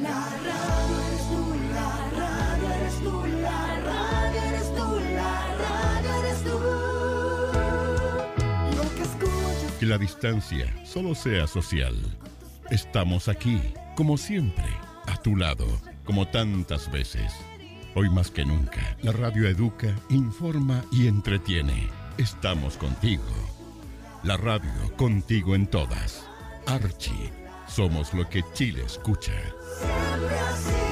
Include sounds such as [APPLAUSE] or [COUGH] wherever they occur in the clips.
La radio eres tú, la radio eres tú, la radio eres tú, la radio eres tú. Lo que escuchas. Que la distancia solo sea social. Estamos aquí, como siempre, a tu lado, como tantas veces. Hoy más que nunca, la radio educa, informa y entretiene. Estamos contigo. La radio contigo en todas. Archie, somos lo que Chile escucha. Siempre has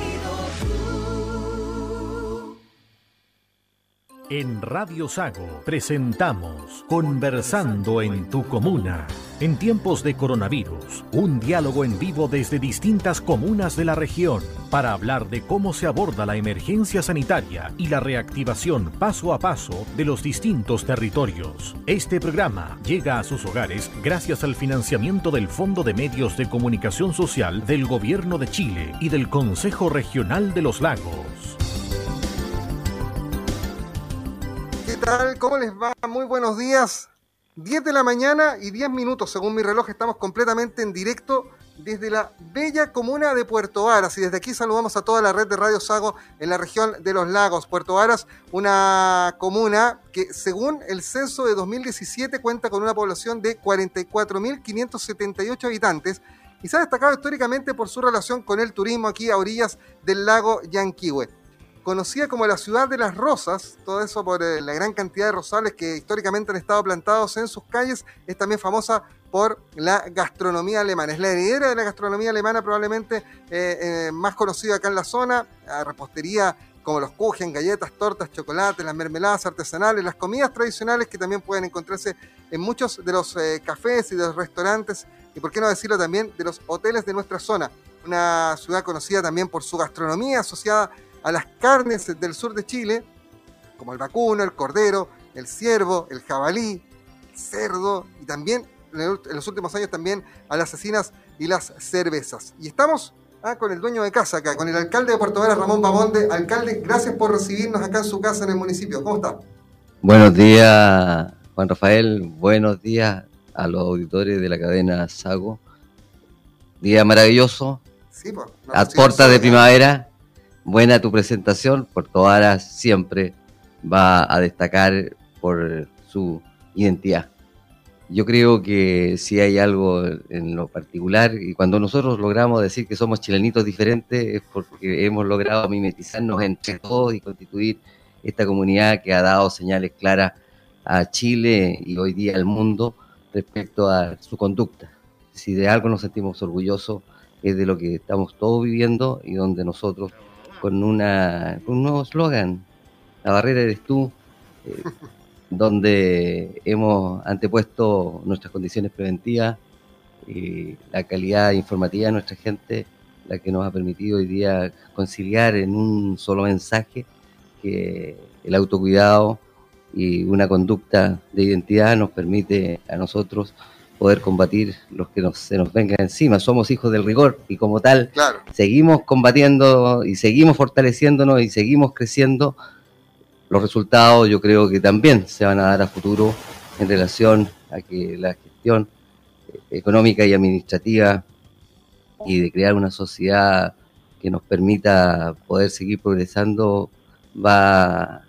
En Radio Sago presentamos Conversando en tu comuna. En tiempos de coronavirus, un diálogo en vivo desde distintas comunas de la región para hablar de cómo se aborda la emergencia sanitaria y la reactivación paso a paso de los distintos territorios. Este programa llega a sus hogares gracias al financiamiento del Fondo de Medios de Comunicación Social del Gobierno de Chile y del Consejo Regional de los Lagos. Tal? ¿Cómo les va? Muy buenos días. 10 de la mañana y 10 minutos, según mi reloj, estamos completamente en directo desde la bella comuna de Puerto Varas. Y desde aquí saludamos a toda la red de Radio Sago en la región de los lagos. Puerto Varas, una comuna que según el censo de 2017 cuenta con una población de 44.578 habitantes y se ha destacado históricamente por su relación con el turismo aquí a orillas del lago Yanquihue conocida como la ciudad de las rosas, todo eso por eh, la gran cantidad de rosales que históricamente han estado plantados en sus calles, es también famosa por la gastronomía alemana. Es la heredera de la gastronomía alemana probablemente eh, eh, más conocida acá en la zona, repostería como los kuchen, galletas, tortas, chocolates, las mermeladas artesanales, las comidas tradicionales que también pueden encontrarse en muchos de los cafés y de los restaurantes y por qué no decirlo también de los hoteles de nuestra zona. Una ciudad conocida también por su gastronomía asociada a las carnes del sur de Chile, como el vacuno, el cordero, el ciervo, el jabalí, el cerdo y también en el- en los últimos años también a las asesinas y las cervezas. Y estamos ah, con el dueño de casa acá, con el alcalde de Puerto Varas, Ramón Bamonde. Alcalde, gracias por recibirnos acá en su casa en el municipio. ¿Cómo está? Buenos días, Juan Rafael. Buenos días a los auditores de la cadena Sago. Día maravilloso, Sí, pues. a puerta de primavera. Buena tu presentación. Puerto Varas siempre va a destacar por su identidad. Yo creo que si hay algo en lo particular, y cuando nosotros logramos decir que somos chilenitos diferentes, es porque hemos logrado mimetizarnos entre todos y constituir esta comunidad que ha dado señales claras a Chile y hoy día al mundo respecto a su conducta. Si de algo nos sentimos orgullosos es de lo que estamos todos viviendo y donde nosotros con, una, con un nuevo eslogan, la barrera eres tú, eh, [LAUGHS] donde hemos antepuesto nuestras condiciones preventivas y la calidad informativa de nuestra gente, la que nos ha permitido hoy día conciliar en un solo mensaje que el autocuidado y una conducta de identidad nos permite a nosotros poder combatir los que nos, se nos vengan encima. Somos hijos del rigor y como tal Claro. seguimos combatiendo y seguimos fortaleciéndonos y seguimos creciendo. Los resultados yo creo que también se van a dar a futuro en relación a que la gestión eh, económica y administrativa y de crear una sociedad que nos permita poder seguir progresando va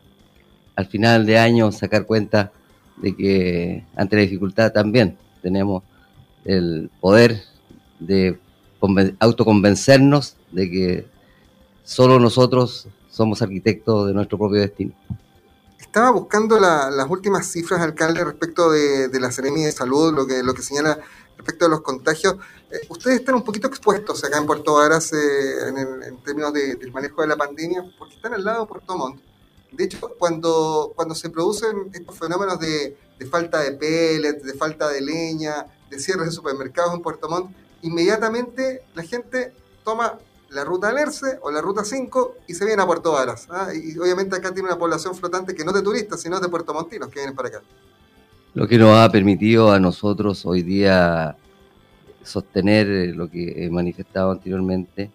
al final de año sacar cuenta de que ante la dificultad también tenemos el poder de conven- autoconvencernos de que solo nosotros somos arquitectos de nuestro propio destino. Estaba buscando la- las últimas cifras, alcalde, respecto de, de la Seremi de Salud, lo que, lo que señala respecto a los contagios. Eh, ustedes están un poquito expuestos acá en Puerto Varas eh, en, en términos de- del manejo de la pandemia, porque están al lado de Puerto Montt. De hecho, cuando, cuando se producen estos fenómenos de, de falta de pellets, de falta de leña, de cierres de supermercados en Puerto Montt, inmediatamente la gente toma la ruta Alerce o la ruta 5 y se viene a Puerto Varas. ¿ah? Y obviamente acá tiene una población flotante que no de turistas, sino de puertomontinos que vienen para acá. Lo que nos ha permitido a nosotros hoy día sostener lo que he manifestado anteriormente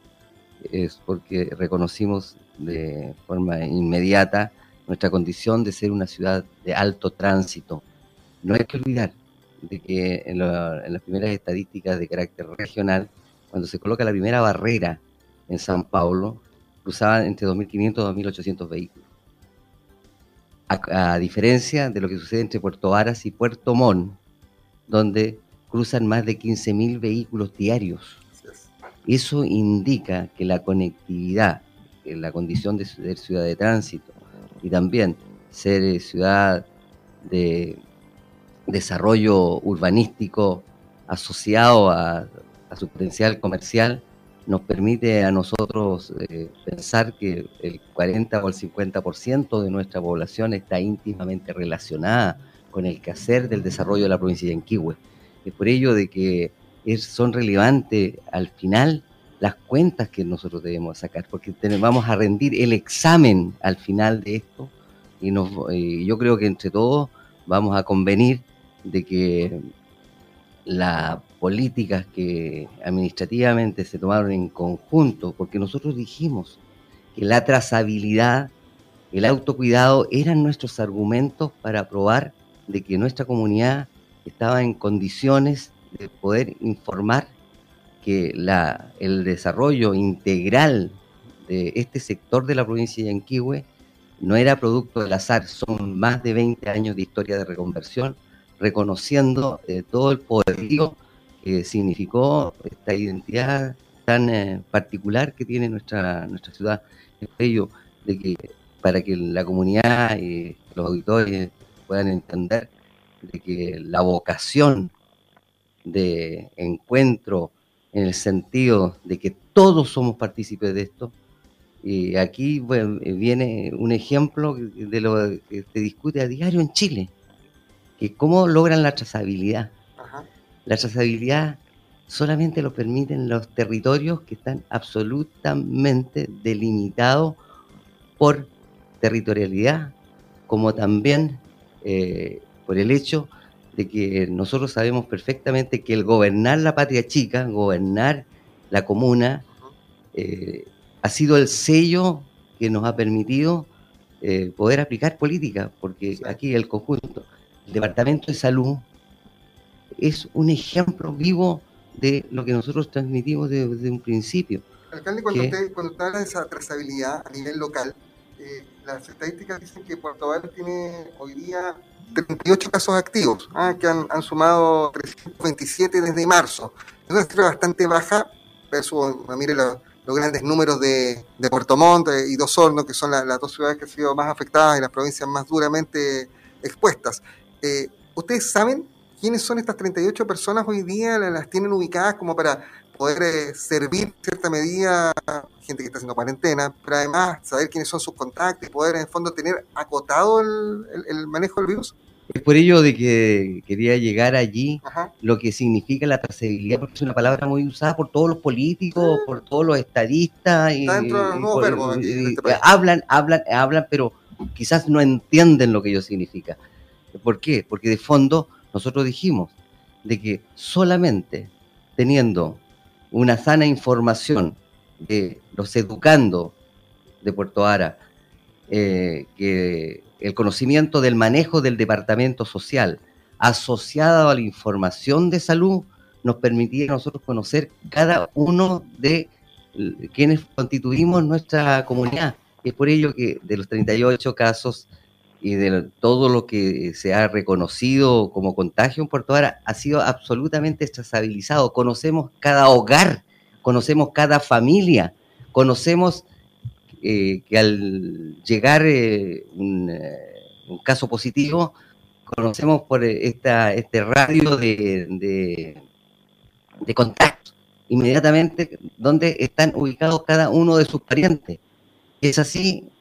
es porque reconocimos de forma inmediata nuestra condición de ser una ciudad de alto tránsito. No hay que olvidar de que en, la- en las primeras estadísticas de carácter regional, cuando se coloca la primera barrera en San Paulo, cruzaban entre 2.500 y 2.800 vehículos. A, a, diferencia de lo que sucede entre Puerto Varas y Puerto Montt, donde cruzan más de 15.000 vehículos diarios. Eso indica que la conectividad, la condición de ser ciudad de tránsito y también ser eh, ciudad de desarrollo urbanístico asociado a, su potencial comercial, nos permite a nosotros eh, pensar que el 40 o el 50% de nuestra población está íntimamente relacionada con el quehacer del desarrollo de la provincia de Yanquihue. Es por ello de que son relevantes al final las cuentas que nosotros debemos sacar, porque vamos a rendir el examen al final de esto y nos, eh, yo creo que entre todos vamos a convenir de que las políticas que administrativamente se tomaron en conjunto, porque nosotros dijimos que la trazabilidad, el autocuidado eran nuestros argumentos para probar de que nuestra comunidad estaba en condiciones de poder informar que la, el desarrollo integral de este sector de la provincia de Yanquihue no era producto del azar, son más de 20 años de historia de reconversión, reconociendo eh, todo el poderío que significó esta identidad tan eh, particular que tiene nuestra, nuestra ciudad. Es ello de que para que la comunidad y los auditores puedan entender de que la vocación de encuentro en el sentido de que todos somos partícipes de esto, y aquí bueno, viene un ejemplo de lo que se discute a diario en Chile, que cómo logran la trazabilidad. Ajá. La trazabilidad solamente lo permiten los territorios que están absolutamente delimitados por territorialidad, como también eh, por el hecho de que nosotros sabemos perfectamente que el gobernar la patria chica, gobernar la comuna, eh, ha sido el sello que nos ha permitido eh, poder aplicar política, porque aquí el conjunto, el Departamento de Salud, es un ejemplo vivo de lo que nosotros transmitimos desde, desde un principio. Alcalde, cuando, que, usted, cuando usted habla de esa trazabilidad a nivel local, eh, las estadísticas dicen que Puerto Varas tiene hoy día 38 casos activos, ah, que han, han, sumado 327 desde marzo. Es una cifra bastante baja, versus, mire, los, grandes números de, de Puerto Montt y Dos Hornos, que son la, las dos ciudades que han sido más afectadas y las provincias más duramente expuestas. Eh, ¿Ustedes saben quiénes son estas 38 personas hoy día? ¿Las tienen ubicadas como para poder eh, servir en cierta medida a gente que está haciendo cuarentena, pero además saber quiénes son sus contactos y poder en el fondo tener acotado el, el, el manejo del virus? Es por ello de que quería llegar allí Ajá. lo que significa la trazabilidad, porque es una palabra muy usada por todos los políticos, sí. por todos los estadistas. Y, Está dentro de los nuevos por, verbos. y- en y- país. hablan, hablan, hablan, pero quizás no entienden lo que ello significa. ¿Por qué? Porque de fondo nosotros dijimos de que solamente teniendo una sana información de los educando de Puerto Ara, eh, que el conocimiento del manejo del departamento social asociado a la información de salud nos permitía nosotros conocer cada uno de quienes constituimos nuestra comunidad. Es por ello que de los 38 casos y de todo lo que se ha reconocido como contagio en Puerto Vara ha sido absolutamente trazabilizado. Conocemos cada hogar, conocemos cada familia, conocemos eh, que al llegar eh, un, eh, un, caso positivo, conocemos por esta, este radio de, de, de contactos inmediatamente donde están ubicados cada uno de sus parientes. Es así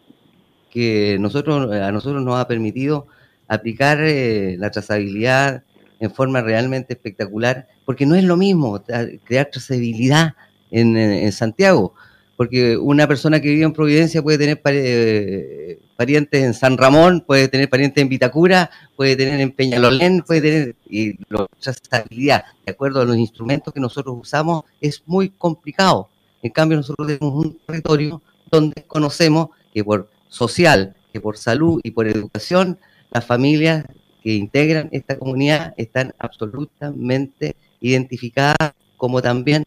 que nosotros, a nosotros nos ha permitido aplicar eh, la trazabilidad en forma realmente espectacular, porque no es lo mismo crear trazabilidad en, en Santiago, porque una persona que vive en Providencia puede tener eh, parientes en San Ramón, puede tener parientes en Vitacura, puede tener en Peñalolén, puede tener y la trazabilidad, de acuerdo a los instrumentos que nosotros usamos, es muy complicado. En cambio, nosotros tenemos un territorio donde conocemos que por social, que por salud y por educación, las familias que integran esta comunidad están absolutamente identificadas, como también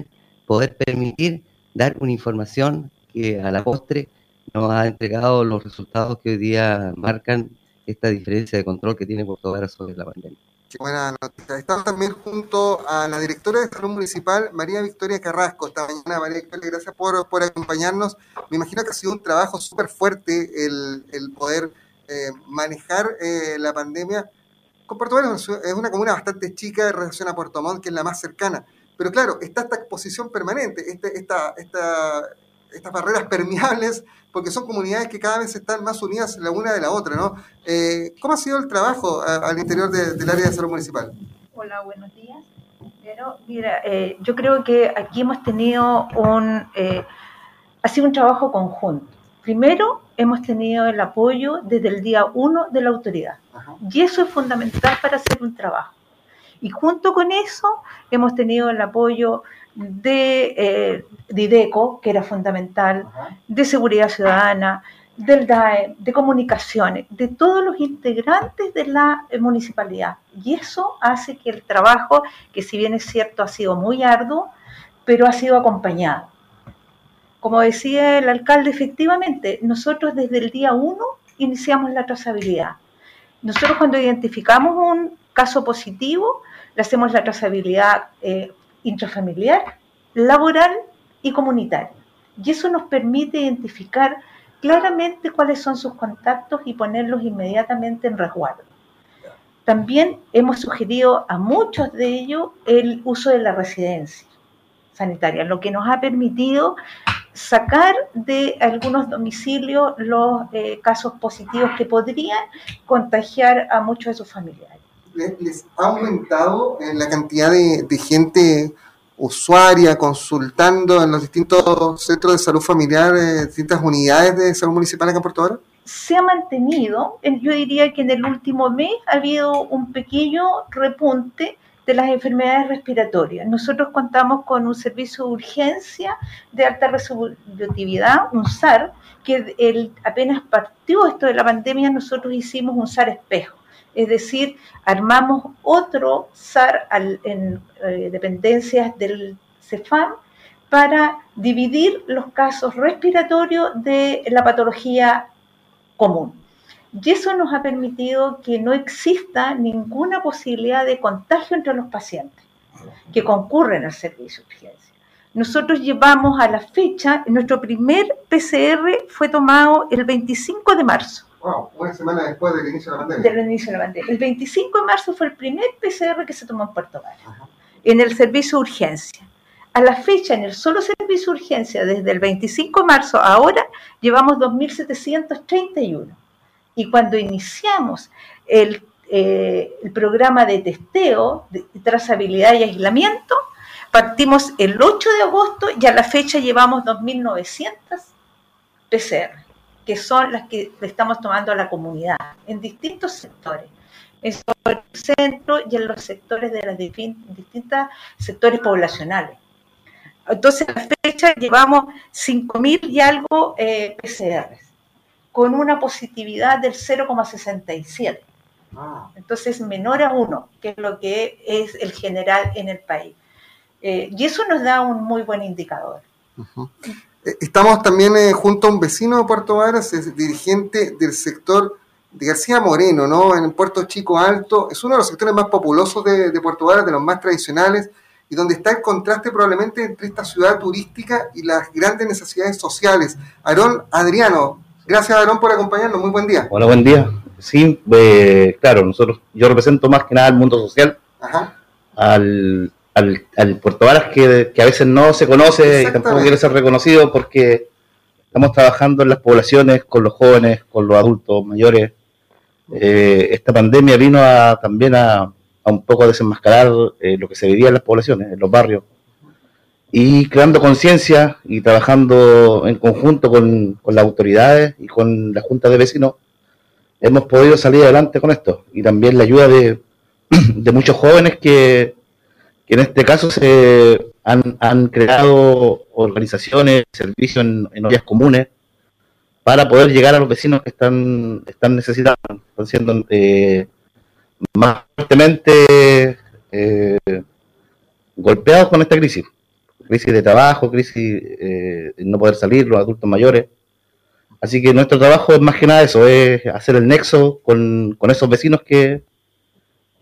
poder permitir dar una información que a la postre nos ha entregado los resultados que hoy día marcan esta diferencia de control que tiene Puerto Vara sobre la pandemia. Qué buena noticia. Estamos también junto a la directora de Salud Municipal, María Victoria Carrasco. Esta mañana, María Victoria, gracias por, por acompañarnos. Me imagino que ha sido un trabajo súper fuerte el, el poder eh, manejar eh, la pandemia. Con Puerto Vara es una comuna bastante chica en relación a Puerto Montt, que es la más cercana. Pero claro, está esta exposición permanente, este, esta, esta, estas barreras permeables, porque son comunidades que cada vez están más unidas la una de la otra, ¿no? Eh, ¿Cómo ha sido el trabajo a- al interior de- del área de salud municipal? Hola, buenos días. Pero, mira, eh, yo creo que aquí hemos tenido un, eh, ha sido un trabajo conjunto. Primero, hemos tenido el apoyo desde el día uno de la autoridad. Ajá. Y eso es fundamental para hacer un trabajo. Y junto con eso hemos tenido el apoyo de, eh, de IDECO, que era fundamental, de Seguridad Ciudadana, del DAE, de Comunicaciones, de todos los integrantes de la eh, municipalidad. Y eso hace que el trabajo, que si bien es cierto ha sido muy arduo, pero ha sido acompañado. Como decía el alcalde, efectivamente, nosotros desde el día uno iniciamos la trazabilidad. Nosotros cuando identificamos un caso positivo, le hacemos la trazabilidad eh, intrafamiliar, laboral y comunitaria. Y eso nos permite identificar claramente cuáles son sus contactos y ponerlos inmediatamente en resguardo. También hemos sugerido a muchos de ellos el uso de la residencia sanitaria, lo que nos ha permitido sacar de algunos domicilios los eh, casos positivos que podrían contagiar a muchos de sus familiares. ¿Les, ha aumentado eh, la cantidad de, gente usuaria consultando en los distintos centros de salud familiar, eh, distintas unidades de salud municipal acá en Puerto Vara? se ha mantenido, en- yo diría que en el último mes ha habido un pequeño repunte de las enfermedades respiratorias. Nosotros contamos con un servicio de urgencia de alta resolutividad, un SAR, que el, apenas partió esto de la pandemia, nosotros hicimos un SAR espejo. Es decir, armamos otro SAR en eh, dependencias del CEFAM para dividir los casos respiratorios de la patología común. Y eso nos ha permitido que no exista ninguna posibilidad de contagio entre los pacientes que concurren al servicio de urgencia. Nosotros llevamos a la fecha, nuestro primer PCR fue tomado el 25 de marzo Wow, una semana después del inicio de la pandemia. del inicio de la pandemia. El 25 de marzo fue el primer PCR que se tomó en Puerto Vara, en el servicio de urgencia. A la fecha, en el solo servicio de urgencia, desde el 25 de marzo a ahora, llevamos 2.731. Y cuando iniciamos el, eh, el programa de testeo, de trazabilidad y aislamiento, partimos el 8 de agosto y a la fecha llevamos 2.900 PCR, que son las que le estamos tomando a la comunidad en distintos sectores, en el centro y en los sectores de las distintas sectores poblacionales. Entonces, a la fecha llevamos 5.000 y algo eh, PCRs, con una positividad del 0,67. Ah, Entonces, menor a 1, que es lo que es el general en el país. Eh, y eso nos da un muy buen indicador. ujú. Eh, Estamos también eh, junto a un vecino de Puerto Varas, es dirigente del sector de García Moreno, ¿no? En Puerto Chico Alto. Es uno de los sectores más populosos de, de Puerto Varas, de los más tradicionales, y donde está el contraste probablemente entre esta ciudad turística y las grandes necesidades sociales. Aarón Adriano, gracias Aarón por acompañarnos, muy buen día. Hola, buen día. Sí, eh, claro, nosotros, yo represento más que nada al mundo social, Ajá. al, al, al Puerto Varas que, que a veces no se conoce y tampoco quiere ser reconocido porque estamos trabajando en las poblaciones, con los jóvenes, con los adultos mayores. Eh, esta pandemia vino a, también a, a un poco desenmascarar eh, lo que se vivía en las poblaciones, en los barrios, y creando conciencia y trabajando en conjunto con, con las autoridades y con la Junta de Vecinos, hemos podido salir adelante con esto. Y también la ayuda de, [CLEARS THROAT] de muchos jóvenes que, que en este caso se han, han creado organizaciones, servicios en, en comunes para poder llegar a los vecinos que están, están necesitando, están siendo eh, más fuertemente eh, golpeados con esta crisis. crisis de trabajo, crisis eh, no poder salir, los adultos mayores. Así que nuestro trabajo es más que nada eso, es hacer el nexo con, con esos vecinos que,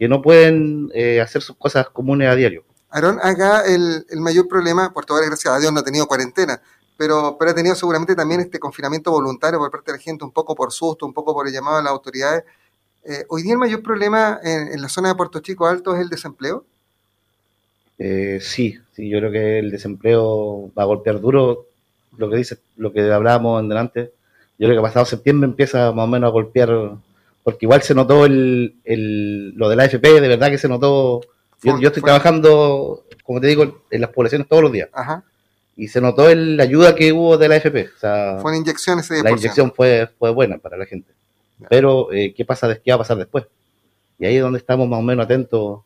que no pueden eh, hacer sus cosas comunes a diario. Aarón, acá el, el mayor problema, Puerto Varas, gracias a Dios, no ha tenido cuarentena, pero, pero ha tenido seguramente también este confinamiento voluntario por parte de la gente, un poco por susto, un poco por el llamado a las autoridades. Eh, hoy día el mayor problema en, en la zona de Puerto Chico Alto es el desempleo. Eh, sí, sí, yo creo que el desempleo va a golpear duro, lo que dice, lo que hablábamos en delante. Yo creo que pasado septiembre empieza más o menos a golpear, porque igual se notó el, el, lo de la AFP, de verdad que se notó. Yo, estoy trabajando, como te digo, en las poblaciones todos los días, Ajá. y se notó el- la ayuda que hubo de la AFP. O sea, Fue una inyección ese 10%. la inyección fue, fue buena para la gente. Pero, eh, ¿qué, pasa, ¿qué va a pasar después? Y ahí es donde estamos más o menos atentos.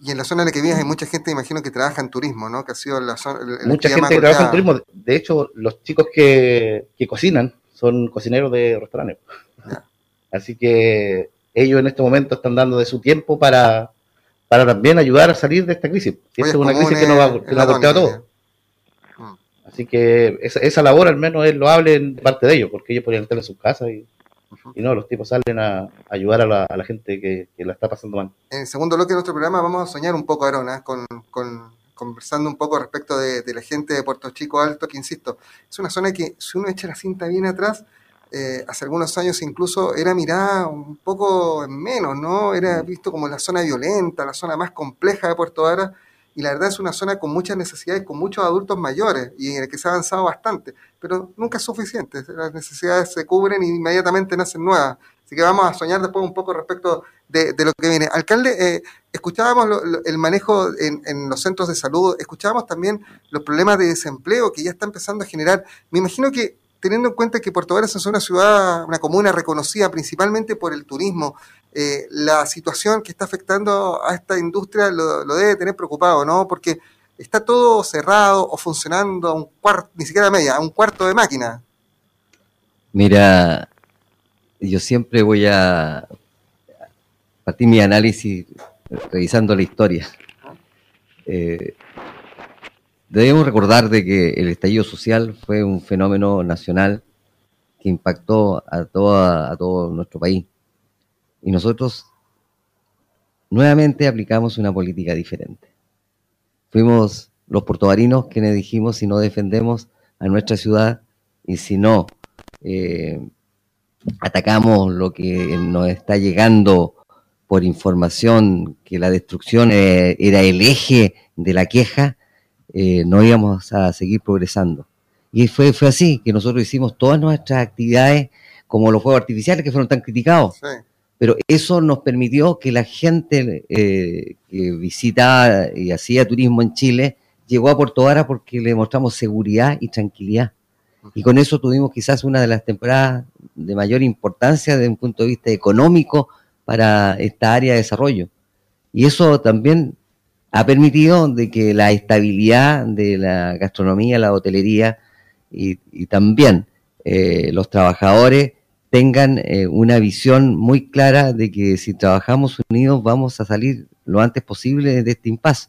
Y en la zona en la que vives hay mucha gente, imagino, que trabaja en turismo, ¿no? Que ha sido la zona. Mucha gente que trabaja en turismo. De hecho, los chicos que, que cocinan son cocineros de restaurantes. Ya. Así que ellos en este momento están dando de su tiempo para, para también ayudar a salir de esta crisis. Y esta es una crisis que nos, va, que nos ha golpeado a tónica, todos. Mm. Así que esa, esa labor al menos es loable en parte de ellos, porque ellos podrían estar en sus casas y, y no, los tipos salen a, a ayudar a la, a la gente que, que la está pasando mal. En el segundo bloque de nuestro programa vamos a soñar un poco, Arona, con, con- conversando un poco respecto de, de la gente de Puerto Chico Alto, que insisto, es una zona que si uno echa la cinta bien atrás, eh, hace algunos años incluso era mirada un poco en menos, ¿no? Era visto como la zona violenta, la zona más compleja de Puerto Vara, y la verdad es una zona con muchas necesidades, con muchos adultos mayores, y en el que se ha avanzado bastante, pero nunca es suficiente, las necesidades se cubren y inmediatamente nacen nuevas. Así que vamos a soñar después un poco respecto de, de lo que viene. Alcalde, eh, escuchábamos lo- lo- el manejo en, en los centros de salud, escuchábamos también los problemas de desempleo que ya está empezando a generar. Me imagino que teniendo en cuenta que Puerto Varas es una ciudad, una comuna reconocida principalmente por el turismo, eh, la situación que está afectando a esta industria lo, debe tener preocupado, ¿no? Porque está todo cerrado o funcionando a un cuarto, ni siquiera a media, a un cuarto de máquina. Mira, yo siempre voy a partir mi análisis revisando la historia. Eh, debemos recordar de que el estallido social fue un fenómeno nacional que impactó a, toda, a todo nuestro país. Y nosotros nuevamente aplicamos una política diferente. Fuimos los portovarinos quienes dijimos si no defendemos a nuestra ciudad y si no eh, atacamos lo que nos está llegando por información que la destrucción eh, era el eje de la queja, eh, no íbamos a seguir progresando. Y fue, fue así, que nosotros hicimos todas nuestras actividades como los fuegos artificiales que fueron tan criticados Sí. pero eso nos permitió que la gente eh, que visitaba y hacía turismo en Chile llegó a Puerto Vara porque le mostramos seguridad y tranquilidad. Y con eso tuvimos quizás una de las temporadas de mayor importancia desde un punto de vista económico para esta área de desarrollo. Y eso también ha permitido de que la estabilidad de la gastronomía, la hotelería y, también eh, los trabajadores tengan eh, una visión muy clara de que si trabajamos unidos vamos a salir lo antes posible de este impasse.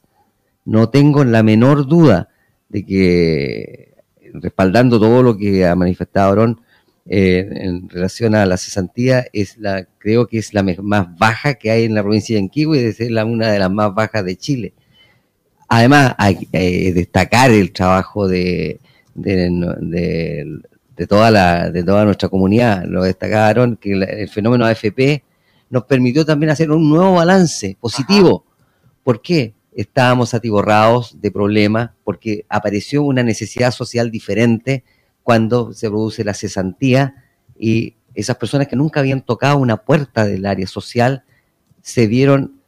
No tengo la menor duda de que, respaldando todo lo que ha manifestado Aarón eh, en relación a la cesantía, es la, creo que es la más baja que hay en la provincia de Yanquihue y ser la, una de las más bajas de Chile. Además, hay que destacar el trabajo de, de, de- de toda la, de toda nuestra comunidad. Lo destacaron que el fenómeno AFP nos permitió también hacer un nuevo balance positivo. ¿Por qué? Estábamos atiborrados de problemas, porque apareció una necesidad social diferente cuando se produce la cesantía y esas personas que nunca habían tocado una puerta del área social se vieron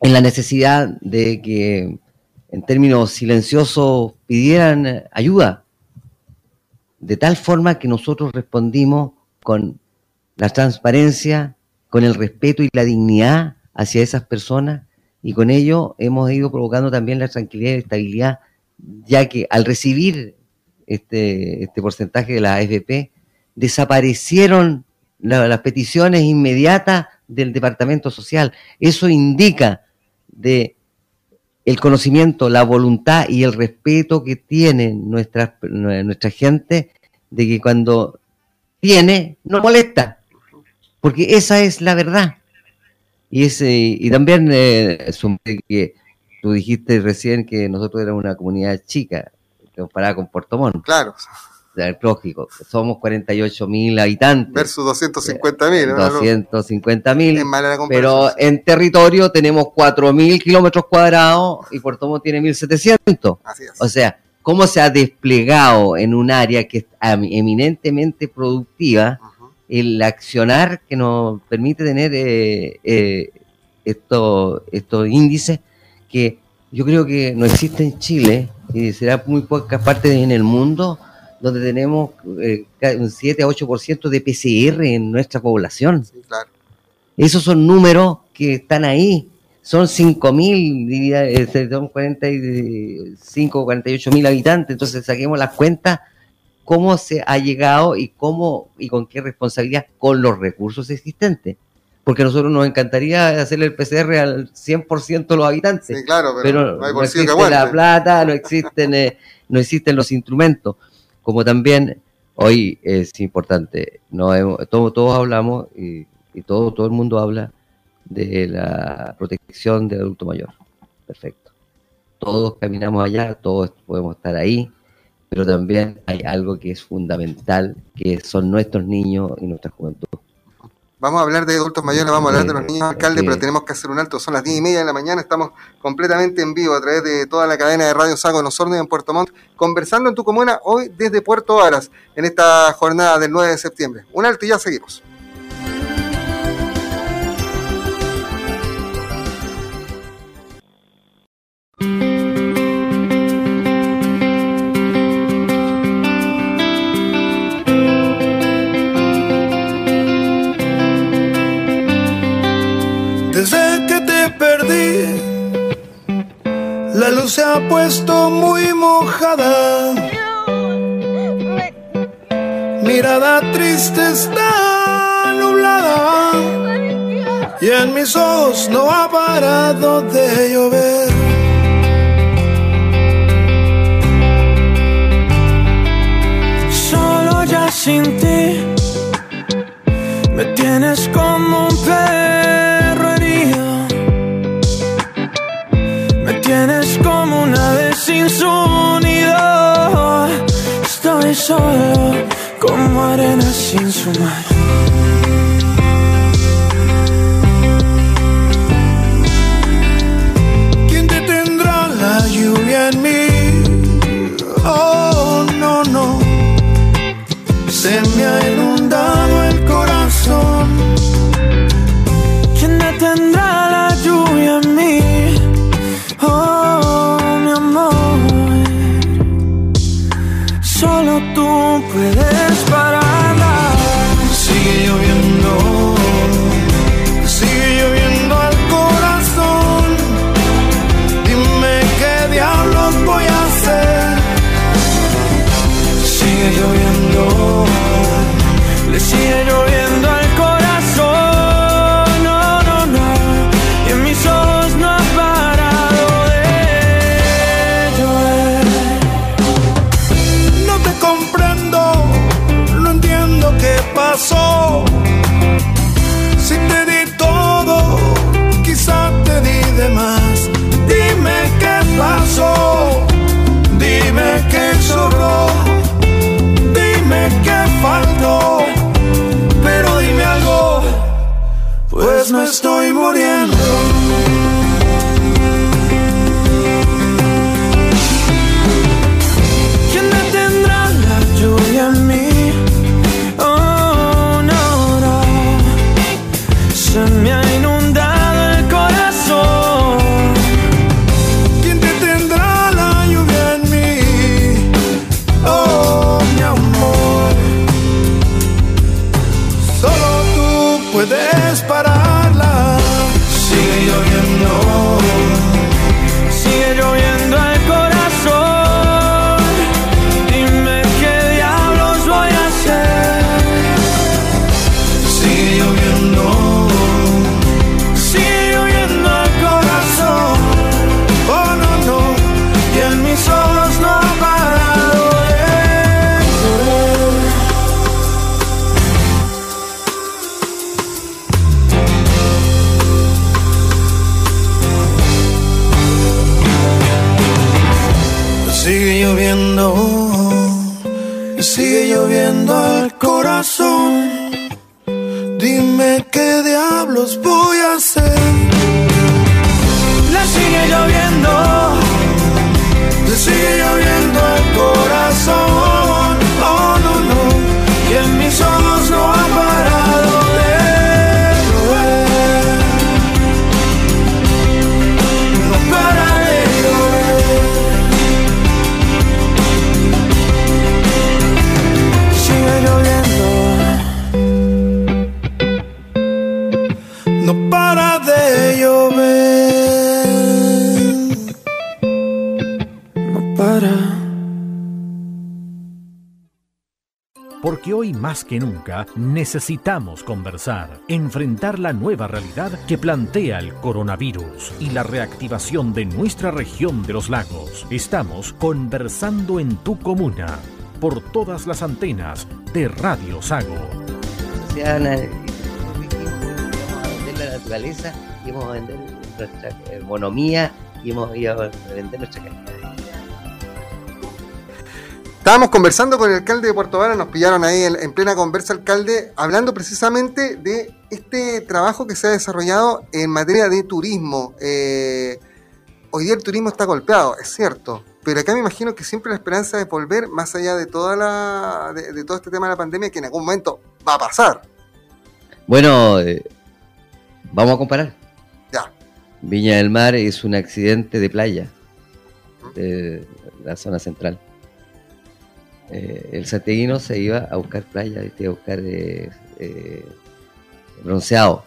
en la necesidad de que, en términos silenciosos, pidieran ayuda. De tal forma que nosotros respondimos con la transparencia, con el respeto y la dignidad hacia esas personas y con ello hemos ido provocando también la tranquilidad y estabilidad, ya que al recibir este, este porcentaje de la AFP, desaparecieron la- las peticiones inmediatas del Departamento Social. Eso indica de el conocimiento, la voluntad y el respeto que tiene nuestra, nuestra gente de que cuando tiene, no molesta. Porque esa es la verdad. Y, ese, y también eh, que tú dijiste recién que nosotros éramos una comunidad chica, comparada con Puerto Montt. Claro. Lógico, somos 48 mil habitantes. Versus 250 mil. 250 mil. Pero en territorio tenemos 4 mil kilómetros cuadrados y Puerto Montt tiene 1700. Así es. O sea, cómo se ha desplegado en un área que es eminentemente productiva el accionar que nos permite tener eh, eh, estos estos índices que yo creo que no existe en Chile y será muy pocas partes en el mundo donde tenemos eh, un 7 a 8% de PCR en nuestra población. Sí, claro. Esos son números que están ahí. Son 5.000, diría, eh, son 45, 48 mil habitantes. Entonces saquemos las cuentas cómo se ha llegado y cómo y con qué responsabilidad con los recursos existentes. Porque nosotros nos encantaría hacerle el PCR al 100% de los habitantes Sí, claro, pero, pero no hay no que existe la plata, no existen, eh, no existen los instrumentos. Como también hoy es importante, no hemos- todos, todos hablamos y, y todo, todo el mundo habla de la protección del adulto mayor. Perfecto. Todos caminamos allá, todos podemos estar ahí, pero también hay algo que es fundamental, que son nuestros niños y nuestra juventud. Vamos a hablar de adultos mayores, vamos a hablar de los niños, alcalde, Sí. pero tenemos que hacer un alto. Son las 10 y media de la mañana, estamos completamente en vivo a través de toda la cadena de Radio Sago en Osorno y en Puerto Montt, conversando en tu comuna hoy desde Puerto Varas, en esta jornada del 9 de septiembre. Un alto y ya seguimos. Luz se ha puesto muy mojada. Mirada triste está nublada y en mis ojos no ha parado de llover. Solo ya sin ti me tienes como un perro sin su nido. Estoy solo como arena sin su mar. ¿Quién detendrá la lluvia en mí? Oh, no, no. Se me ha inundado que nunca necesitamos conversar, enfrentar la nueva realidad que plantea el coronavirus y la reactivación de nuestra región de los lagos. Estamos conversando en tu comuna, por todas las antenas de Radio Sago. vender la naturaleza, íbamos a vender nuestra economía, íbamos íbamos a vender nuestra calidad. Estábamos conversando con el alcalde de Puerto Vara, nos pillaron ahí en, en plena conversa, alcalde, hablando precisamente de este trabajo que se ha desarrollado en materia de turismo. Eh, hoy día el turismo está golpeado, es cierto, pero acá me imagino que siempre la esperanza de volver, más allá de toda la, de, de todo este tema de la pandemia, que en algún momento va a pasar. Bueno, eh, vamos a comparar. Ya. Viña del Mar es un accidente de playa de la zona central. Eh, el santiaguino se iba a buscar playa, ¿viste? a buscar eh, eh, bronceado.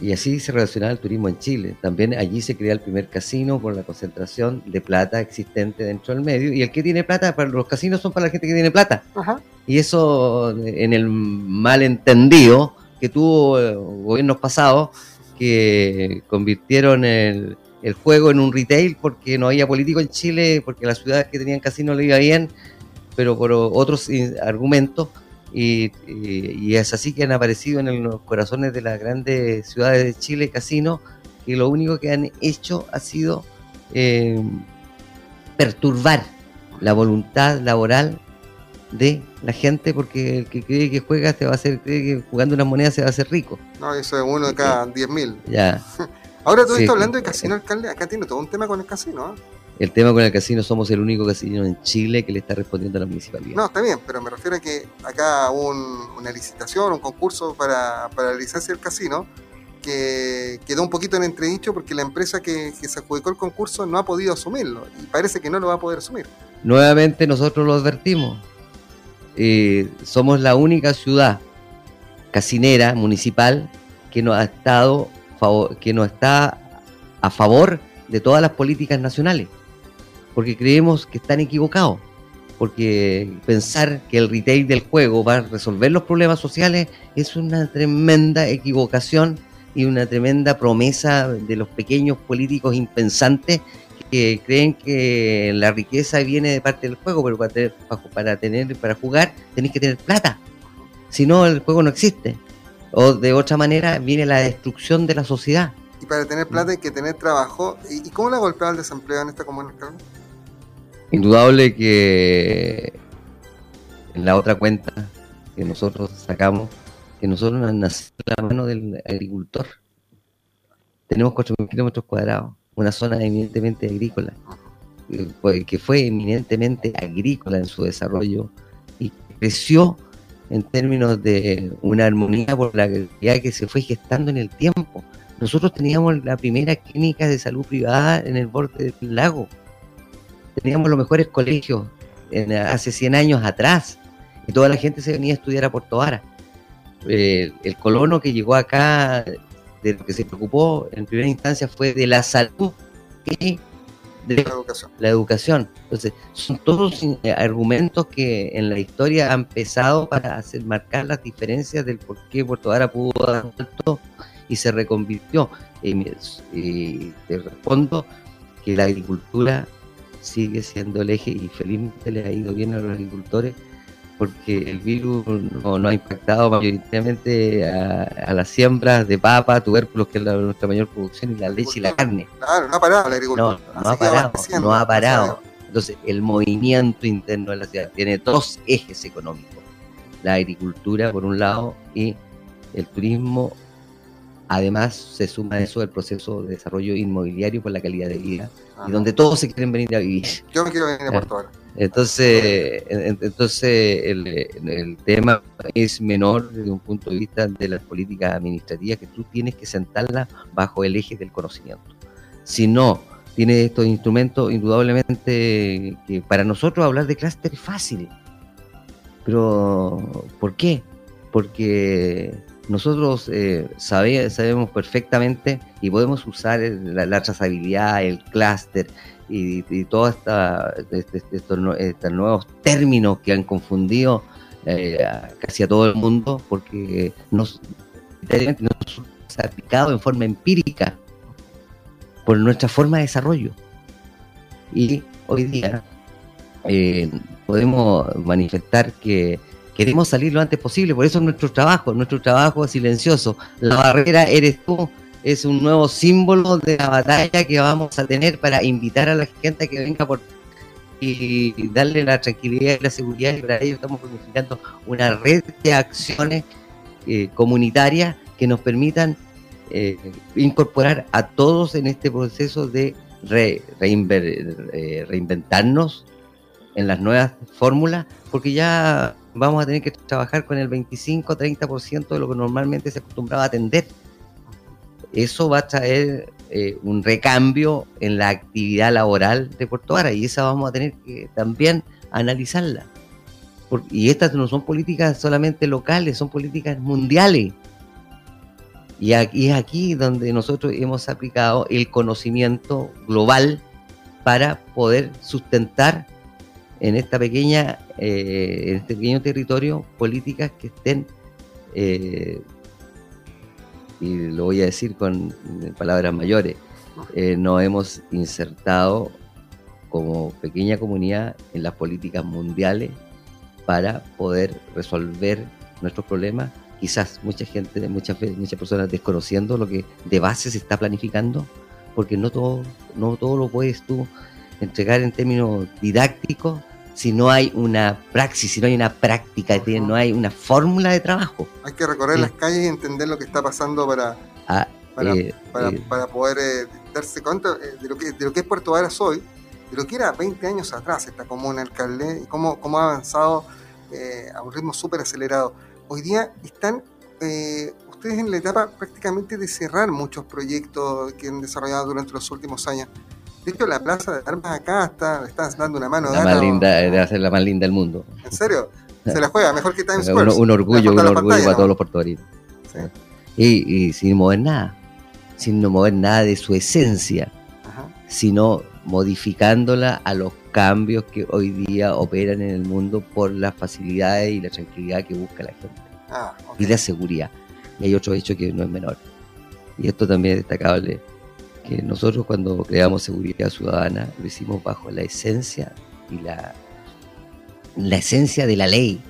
Y así se relacionaba el turismo en Chile. También allí se crea el primer casino por la concentración de plata existente dentro del medio. Y el que tiene plata, para los casinos son para la gente que tiene plata. Ajá. Y eso en el malentendido que tuvo eh, gobiernos pasados que convirtieron el, el juego en un retail porque no había político en Chile, porque las ciudades que tenían casino le iba bien, pero por otros argumentos. Y, y- y es así que han aparecido en el- los corazones de las grandes ciudades de Chile casinos y lo único que han hecho ha sido eh, perturbar la voluntad laboral de la gente porque el que cree que juega se va a hacer, cree que jugando unas monedas se va a hacer rico. No, eso es uno de cada 10.000. Ya. [LAUGHS] Ahora tú Sí. estás hablando de casino, alcalde. Acá tiene todo un tema con el casino. ¿eh? El tema con el casino, somos el único casino en Chile que le está respondiendo a la municipalidad. No, está bien, pero me refiero a que acá hubo un- una licitación, un concurso para, para la licencia del casino, que quedó un poquito en entredicho porque la empresa que, que se adjudicó el concurso no ha podido asumirlo y parece que no lo va a poder asumir. Nuevamente nosotros lo advertimos. Eh, somos la única ciudad casinera municipal que no ha estado que no está a favor de todas las políticas nacionales porque creemos que están equivocados porque pensar que el retail del juego va a resolver los problemas sociales es una tremenda equivocación y una tremenda promesa de los pequeños políticos impensantes que creen que la riqueza viene de parte del juego, pero para tener, pa- para tener, para jugar tenéis que tener plata. Si no, el juego no existe. O de otra manera viene la destrucción de la sociedad. Y para tener plata hay que tener trabajo. ¿Y, cómo le ha golpeado el desempleo en esta comuna, alcalde? Indudable que en la otra cuenta que nosotros sacamos, que nosotros nos nació de la mano del agricultor. Tenemos 4.000 kilómetros cuadrados, una zona eminentemente agrícola, eh, fue- que fue eminentemente agrícola en su desarrollo y creció en términos de una armonía por la actividad que se fue gestando en el tiempo. Nosotros teníamos la primera clínica de salud privada en el borde del lago teníamos los mejores colegios en- hace 100 años atrás y toda la gente se venía a estudiar a Puerto Vara. Eh, el colono que llegó acá, de lo que se preocupó en primera instancia fue de la salud y de La educación. la educación. Entonces, son todos eh, argumentos que en la historia han pesado para hacer marcar las diferencias del por qué Puerto Vara pudo dar salto y se reconvirtió. Me- y te respondo que la agricultura sigue siendo el eje y felizmente le ha ido bien a los agricultores porque el virus no, no ha impactado mayoritariamente a, a las siembras de papa, tubérculos, que es la- nuestra mayor producción, y la leche y la carne. Claro, no ha parado la agricultura. No, no ha parado, no ha parado. Entonces, el movimiento interno de la ciudad tiene dos ejes económicos. La agricultura, por un lado, y el turismo. Además, se suma a eso el proceso de desarrollo inmobiliario por la calidad de vida, Ajá. y donde todos se quieren venir a vivir. Yo me quiero venir a Puerto. Entonces, en- en- entonces el, el tema es menor desde un punto de vista de las políticas administrativas que tú tienes que sentarlas bajo el eje del conocimiento. Si no tienes estos instrumentos, indudablemente que para nosotros hablar de clúster es fácil. Pero, ¿por qué? Porque nosotros eh, sabe- sabemos perfectamente y podemos usar el- la, trazabilidad, el clúster, y, y todos este- este- estos, nue- estos nuevos términos que han confundido eh, casi a todo el mundo porque nos, nos ha aplicado en forma empírica por nuestra forma de desarrollo. Y hoy día eh, podemos manifestar que queremos salir lo antes posible, por eso es nuestro trabajo, nuestro trabajo es silencioso. La barrera eres tú, es un nuevo símbolo de la batalla que vamos a tener para invitar a la gente a que venga por y darle la tranquilidad y la seguridad y para ello estamos planificando una red de acciones eh, comunitarias que nos permitan eh, incorporar a todos en este proceso de re- eh, reinventarnos en las nuevas fórmulas, porque ya vamos a tener que trabajar con el 25-30% de lo que normalmente se acostumbraba a atender. Eso va a traer eh, un recambio en la actividad laboral de Puerto Vara y esa vamos a tener que también analizarla. Y estas no son políticas solamente locales, son políticas mundiales. Y aquí es aquí donde nosotros hemos aplicado el conocimiento global para poder sustentar en esta pequeña, eh, en este pequeño territorio políticas que estén, eh, y lo voy a decir con palabras mayores, eh, nos hemos insertado como pequeña comunidad en las políticas mundiales para poder resolver nuestros problemas. Quizás mucha gente, muchas, muchas personas desconociendo lo que de base se está planificando, porque no todo, no todo lo puedes tú entregar en términos didácticos si no hay una praxis, si no hay una práctica, no hay una fórmula de trabajo. Hay que recorrer las calles y entender lo que está pasando para, Ah, para, eh, para, eh, para poder eh, darse cuenta de lo, que, de lo que es Puerto Varas hoy, de lo que era 20 años atrás esta comuna alcalde y cómo, cómo ha avanzado eh, a un ritmo súper acelerado. Hoy día están eh, ustedes en la etapa prácticamente de cerrar muchos proyectos que han desarrollado durante los últimos años. De hecho, la plaza de armas acá está, le están dando una mano. la gana, más linda, debe ser la más linda del mundo. ¿En serio? Se la juega mejor que Times Square. un orgullo, un orgullo pantalla, para ¿no? todos los puertorriqueños. Sí. Y, y sin mover nada, sin no mover nada de su esencia, Ajá. sino modificándola a los cambios que hoy día operan en el mundo por las facilidades y la tranquilidad que busca la gente Ah, ok. y la seguridad. Y hay otro hecho que no es menor. Y esto también es destacable, que nosotros cuando creamos seguridad ciudadana lo hicimos bajo la esencia y la, la esencia de la ley.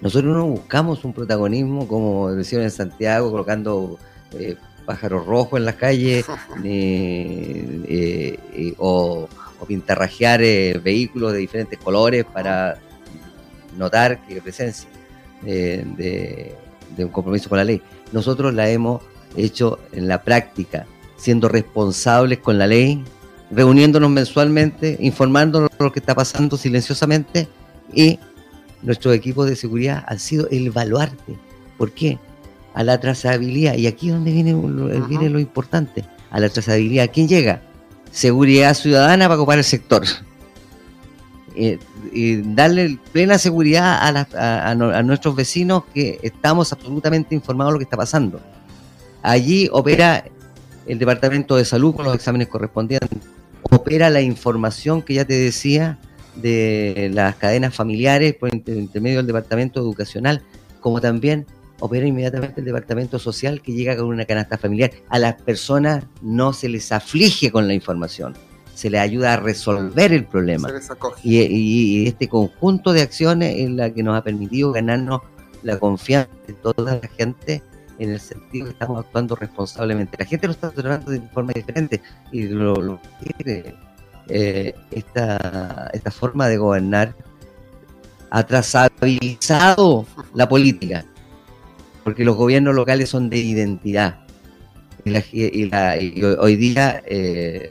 Nosotros no buscamos un protagonismo como decían en Santiago, colocando eh, pájaros rojos en las calles [LAUGHS] eh, eh, o, o pintarrajear eh, vehículos de diferentes colores para notar que hay presencia de, de un compromiso con la ley. Nosotros la hemos hecho en la práctica, siendo responsables con la ley, reuniéndonos mensualmente, informándonos de lo que está pasando silenciosamente y nuestros equipos de seguridad han sido el baluarte. ¿Por qué? A la trazabilidad. Y aquí es donde viene, Ajá. viene lo importante. A la trazabilidad. ¿Quién llega? Seguridad ciudadana para ocupar el sector. Eh, y darle plena seguridad a, a- a no- a nuestros vecinos que estamos absolutamente informados de lo que está pasando. Allí opera el Departamento de Salud con los exámenes correspondientes. Opera la información que ya te decía de las cadenas familiares por inter- intermedio del Departamento Educacional, como también opera inmediatamente el Departamento Social que llega con una canasta familiar. A las personas no se les aflige con la información, se les ayuda a resolver el problema. Se les acoge. Y, y- y este conjunto de acciones es la que nos ha permitido ganarnos la confianza de toda la gente en el sentido que estamos actuando responsablemente. La gente lo está tratando de forma diferente y lo, lo quiere. eh, esta, esta forma de gobernar ha trazabilizado la política, porque los gobiernos locales son de identidad. Y, la- y la- y hoy día eh,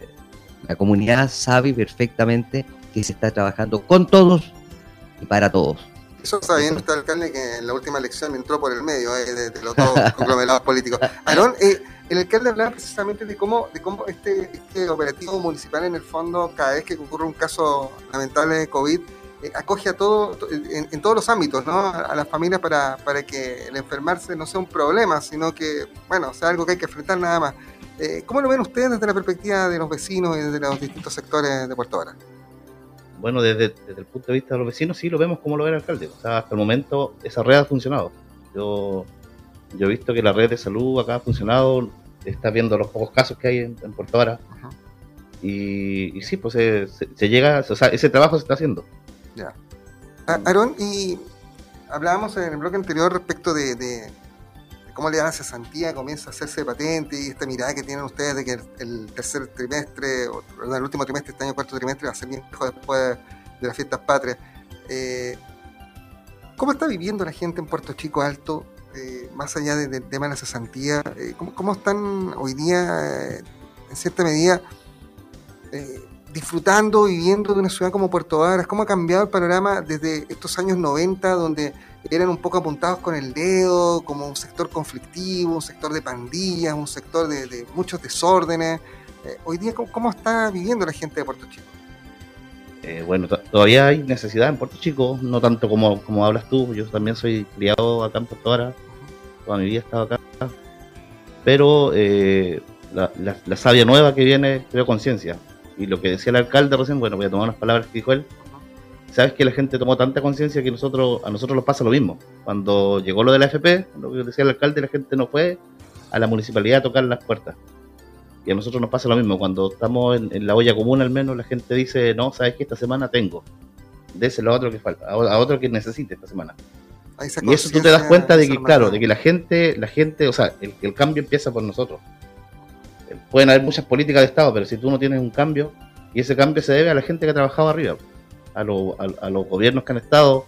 la comunidad sabe perfectamente que se está trabajando con todos y para todos. Eso está bien usted, alcalde, que en la última elección entró por el medio eh, de, de los dos [LAUGHS] conglomerados políticos. Aarón, eh, el alcalde hablaba precisamente de cómo, de cómo este, este operativo municipal, en el fondo, cada vez que ocurre un caso lamentable de COVID, eh, acoge a todo, to- en, todos los ámbitos, ¿no? A, las familias para, que el enfermarse no sea un problema, sino que, bueno, sea algo que hay que enfrentar nada más. Eh, ¿Cómo lo ven ustedes desde la perspectiva de los vecinos y desde los distintos sectores de Puerto Vara? Bueno, desde, desde el punto de vista de los vecinos, sí lo vemos como lo ve el alcalde. O sea, hasta el momento esa red ha funcionado. Yo, yo he visto que la red de salud acá ha funcionado, está viendo los pocos casos que hay en, en Puerto Vara. Ajá. Y, y sí, pues se, se- se llega, o sea, ese trabajo se está haciendo. Ya. Aarón, y hablábamos en el bloque anterior respecto de cómo le dan cesantía, comienza a hacerse patente y esta mirada que tienen ustedes de que el, tercer trimestre, o el último trimestre, este año cuarto trimestre, va a ser bien después de las fiestas patrias. Eh, ¿Cómo está viviendo la gente en Puerto Chico Alto, eh, más allá de- del tema de la cesantía? Eh, ¿cómo, están hoy día, eh, en cierta medida, disfrutando, viviendo de una ciudad como Puerto Varas? ¿Cómo ha cambiado el panorama desde estos años 90, donde eran un poco apuntados con el dedo, como un sector conflictivo, un sector de pandillas, un sector de, muchos desórdenes? Eh, hoy día, ¿cómo, cómo está viviendo la gente de Puerto Chico? Eh, bueno, to- todavía hay necesidad en Puerto Chico, no tanto como, como hablas tú. Yo también soy criado acá en Puerto Vara, toda mi vida he estado acá. Pero eh, la, la- la savia nueva que viene creo conciencia. Y lo que decía el alcalde recién, bueno, voy a tomar unas palabras que dijo él. Sabes que la gente tomó tanta conciencia que nosotros a nosotros nos pasa lo mismo. Cuando llegó lo de la FP, lo que decía el alcalde, la gente no fue a la municipalidad a tocar las puertas. Y a nosotros nos pasa lo mismo. Cuando estamos en, en la olla común, al menos la gente dice, no, sabes que esta semana tengo. Déselo a otro que falta, a otro que necesite esta semana. Y eso tú te das cuenta de que, claro, de que la gente, la gente, o sea, el, el cambio empieza por nosotros. Eh, Pueden haber muchas políticas de Estado, pero si tú no tienes un cambio, y ese cambio se debe a la gente que ha trabajado arriba, a, lo- a- a los gobiernos que han estado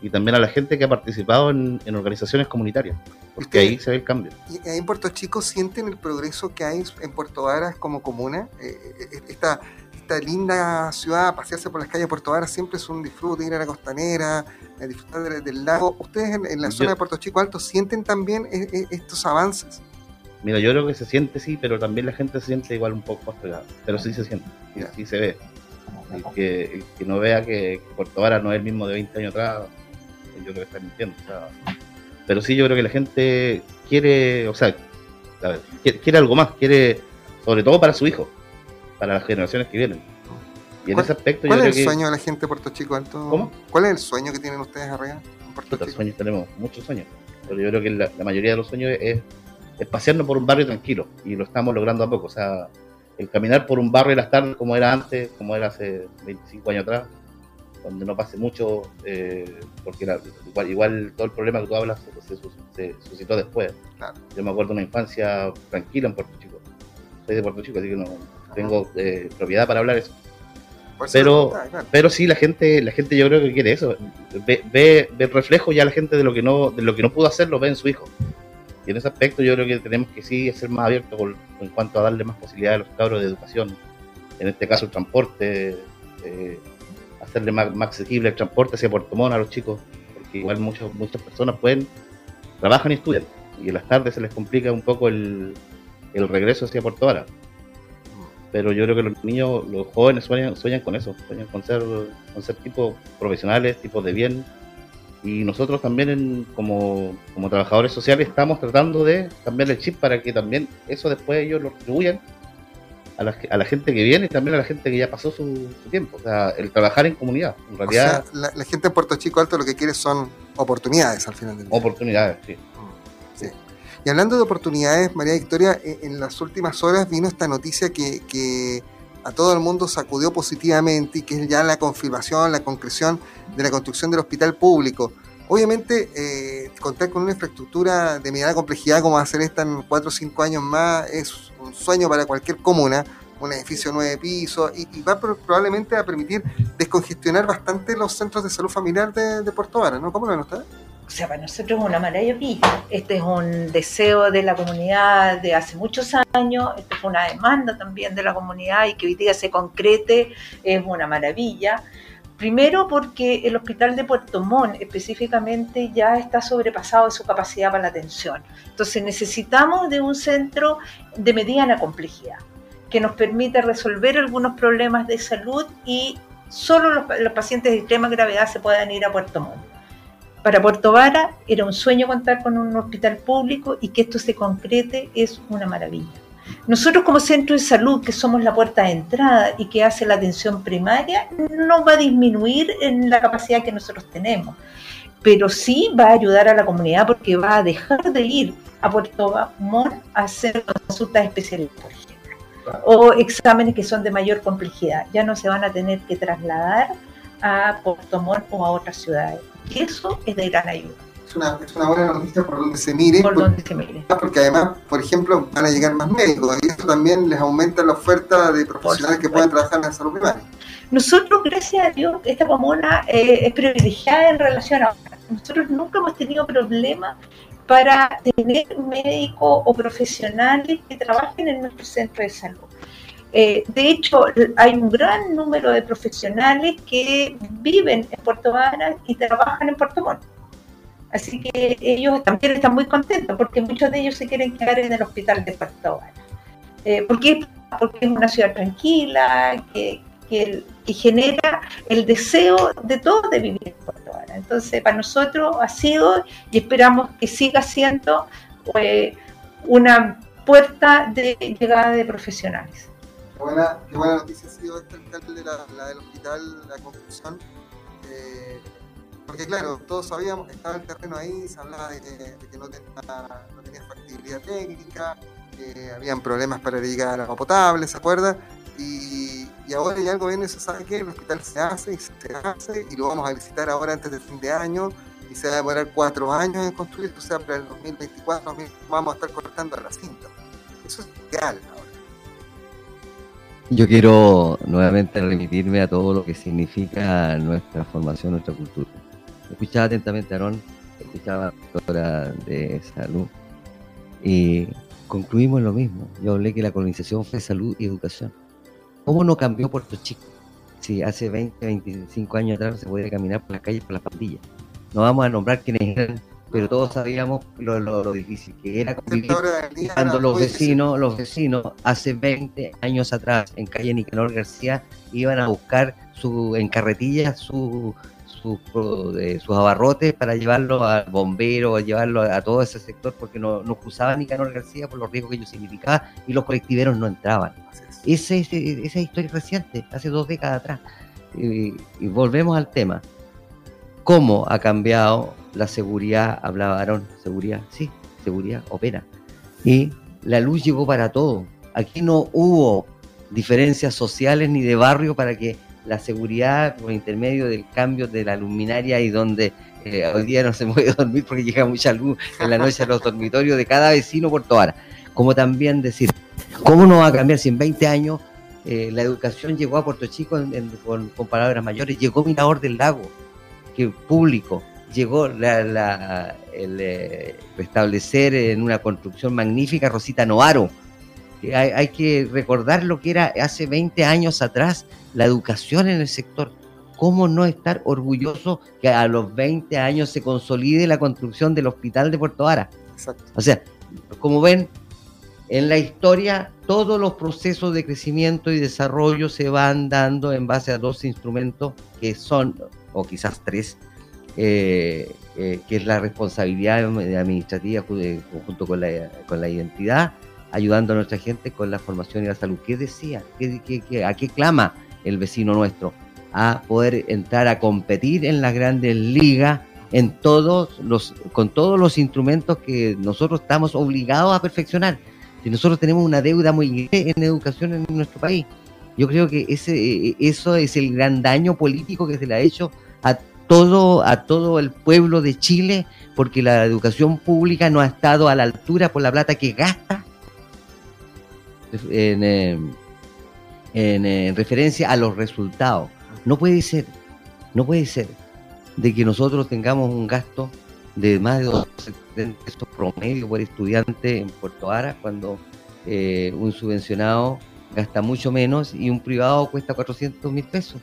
y también a la gente que ha participado en, en organizaciones comunitarias, porque ahí se ve el cambio. ¿Y ahí en Puerto Chico sienten el progreso que hay en Puerto Varas como comuna? Eh, eh, esta, esta linda ciudad, pasearse por las calles de Puerto Varas siempre es un disfrute, ir a la costanera, eh, disfrutar del, del lago. ¿Ustedes en, en la Yo- zona de Puerto Chico Alto sienten también eh, eh, estos avances? Mira, yo creo que se siente sí, pero también la gente se siente igual un poco más pegada. Pero sí se siente, Ya. sí se ve. El que, el que no vea que, que Puerto Vara no es el mismo de 20 años atrás, yo creo que está mintiendo. o sea. pero sí, yo creo que la gente quiere, o sea, a ver, quiere, quiere algo más, quiere, sobre todo para su hijo, para las generaciones que vienen. Y en ¿Cuál- ese aspecto yo ¿Cuál creo es el que sueño de la gente de Puerto Chico Alto? ¿Cómo? ¿Cuál es el sueño que tienen ustedes arriba en Puerto Chico? sueños tenemos, muchos sueños. Pero yo creo que la, la mayoría de los sueños es, es pasearnos por un barrio tranquilo. Y lo estamos logrando a poco. O sea, el caminar por un barrio en las tardes como era antes, como era hace 25 años atrás, donde no pase mucho, eh, porque era- igual, igual todo el problema que tú hablas se, se- se suscitó después. Claro. Yo me acuerdo de una infancia tranquila en Puerto Chico. Soy de Puerto Chico, así que no tengo eh, propiedad para hablar eso. Por eso pero- claro. Pero sí, la gente, la gente yo creo que quiere eso. Ve, ve, ve el reflejo ya la gente de lo que no, de lo que no pudo hacer, lo ve en su hijo. Y en ese aspecto yo creo que tenemos que sí ser más abiertos en cuanto a darle más posibilidades a los cabros de educación. En este caso el transporte, eh, hacerle más, accesible el transporte hacia Puerto Montt a los chicos, porque igual muchos, muchas personas pueden, trabajan y estudian, y en las tardes se les complica un poco el, el regreso hacia Puerto Vara. Pero yo creo que los niños, los jóvenes sueñan, sueñan con eso, sueñan con ser, con ser tipos profesionales, tipos de bien. Y nosotros también en- como, como trabajadores sociales estamos tratando de cambiar el chip para que también eso después ellos lo retribuyan a la, a la gente que viene y también a la gente que ya pasó su, su tiempo. O sea, el trabajar en comunidad, en O realidad, sea, la, la gente en Puerto Chico Alto lo que quiere son oportunidades al final del día. oportunidades. Sí. Sí. Y hablando de oportunidades, María Victoria, eh, en las últimas horas vino esta noticia que, que a todo el mundo sacudió positivamente y que es ya la confirmación, la concreción de la construcción del hospital público. Obviamente, eh, contar con una infraestructura de mediana complejidad como va a ser esta en 4 o 5 años más es un sueño para cualquier comuna, un edificio de nueve pisos y, y va pro- probablemente a permitir descongestionar bastante los centros de salud familiar de, de Puerto Vara, ¿no? ¿Cómo lo ven ustedes? O sea, para nosotros es una maravilla. Este es un deseo de la comunidad de hace muchos años, esto fue una demanda también de la comunidad y que hoy día se concrete es una maravilla. Primero porque el hospital de Puerto Montt específicamente ya está sobrepasado de su capacidad para la atención. Entonces necesitamos de un centro de mediana complejidad que nos permita resolver algunos problemas de salud y solo los, los pacientes de extrema gravedad se puedan ir a Puerto Montt para Puerto Vara era un sueño contar con un hospital público y que esto se concrete es una maravilla. Nosotros como centro de salud, que somos la puerta de entrada y que hace la atención primaria, no va a disminuir en la capacidad que nosotros tenemos, pero sí va a ayudar a la comunidad porque va a dejar de ir a Puerto Montt a hacer consultas especiales, por ejemplo, o exámenes que son de mayor complejidad. Ya no se van a tener que trasladar a Puerto Montt o a otras ciudades. Eso es de gran ayuda, Es una, es una buena noticia por donde se mire, por por- donde se mire. porque además, por ejemplo, van a llegar más médicos y eso también les aumenta la oferta de profesionales que puedan trabajar en la salud primaria. Nosotros, gracias a Dios, esta comuna eh, es privilegiada en relación a Nosotros nunca hemos tenido problemas para tener médicos o profesionales que trabajen en nuestro centro de salud. Eh, de hecho, hay un gran número de profesionales que viven en Puerto Vara y trabajan en Puerto Montt. Así que ellos también están muy contentos porque muchos de ellos se quieren quedar en el hospital de Puerto Vara. Eh, porque, porque es una ciudad tranquila, que, que, genera el deseo de todos de vivir en Puerto Vara. Entonces, para nosotros ha sido y esperamos que siga siendo eh, una puerta de llegada de profesionales. Buena, qué buena noticia ha sido esta alcalde, la, la del hospital, la construcción. eh, porque claro, todos sabíamos que estaba el terreno ahí, se hablaba de que, no, tenía, no tenía factibilidad técnica, que habían problemas para llegar al agua potable, ¿se acuerda? Y, y ahora ya el gobierno se sabe que el hospital se hace y se hace y lo vamos a licitar ahora antes del fin de año y se va a demorar cuatro años en construir, o sea, para el 2024 2000 vamos a estar cortando la cinta. Eso es ahora. Yo quiero nuevamente remitirme a todo lo que significa nuestra formación, nuestra cultura. Escuchaba atentamente a Aarón, escuchaba a la doctora de salud y concluimos en lo mismo. Yo hablé que la colonización fue salud y educación. ¿Cómo no cambió Puerto Chico? Si hace 20, 25 años atrás se podía caminar por las calles por las pandillas. No vamos a nombrar quiénes eran, pero todos sabíamos lo, lo- lo difícil que era convivir cuando los vecinos, los vecinos hace 20 años atrás en calle Nicanor García iban a buscar su en carretillas su, de- sus abarrotes para llevarlo al bombero, llevarlo a, a todo ese sector porque no, no cruzaba Nicanor García por los riesgos que ello significaba y los colectiveros no entraban. Ese, ese- esa historia es reciente, hace dos décadas atrás. Y, y volvemos al tema. ¿Cómo ha cambiado la seguridad? Hablaba Aarón, seguridad, sí, seguridad opera. Y la luz llegó para todo. Aquí no hubo diferencias sociales ni de barrio para que la seguridad por intermedio del cambio de la luminaria y donde eh, hoy día no se [LAUGHS] puede dormir porque llega mucha luz en la noche a los dormitorios de cada vecino por Vara. Como también decir, ¿cómo no va a cambiar si en 20 años eh, la educación llegó a Puerto Chico en- con, con palabras mayores? Llegó Mirador del Lago, que público, llegó la, la- el eh, restablecer en una construcción magnífica Rosita Noaro. Hay, hay que recordar lo que era hace 20 años atrás la educación en el sector. ¿Cómo no estar orgulloso que a los 20 años se consolide la construcción del hospital de Puerto Vara? Exacto. O sea, como ven, en la historia todos los procesos de crecimiento y desarrollo se van dando en base a dos instrumentos que son, o quizás tres, eh, eh, que es la responsabilidad administrativa ju- eh, junto con la, con la identidad, ayudando a nuestra gente con la formación y la salud. ¿Qué decía? ¿Qué, qué- a qué clama el vecino nuestro? A poder entrar a competir en las grandes ligas en todos los, con todos los instrumentos que nosotros estamos obligados a perfeccionar. Si nosotros tenemos una deuda muy grande en educación en nuestro país, yo creo que ese, eso es el gran daño político que se le ha hecho a todo, a todo el pueblo de Chile, porque la educación pública no ha estado a la altura por la plata que gasta en, en referencia a los resultados. No puede ser, no puede ser de que nosotros tengamos un gasto de más de 270 pesos promedio por estudiante en Puerto Ara cuando eh, un subvencionado gasta mucho menos y un privado cuesta 400 mil pesos.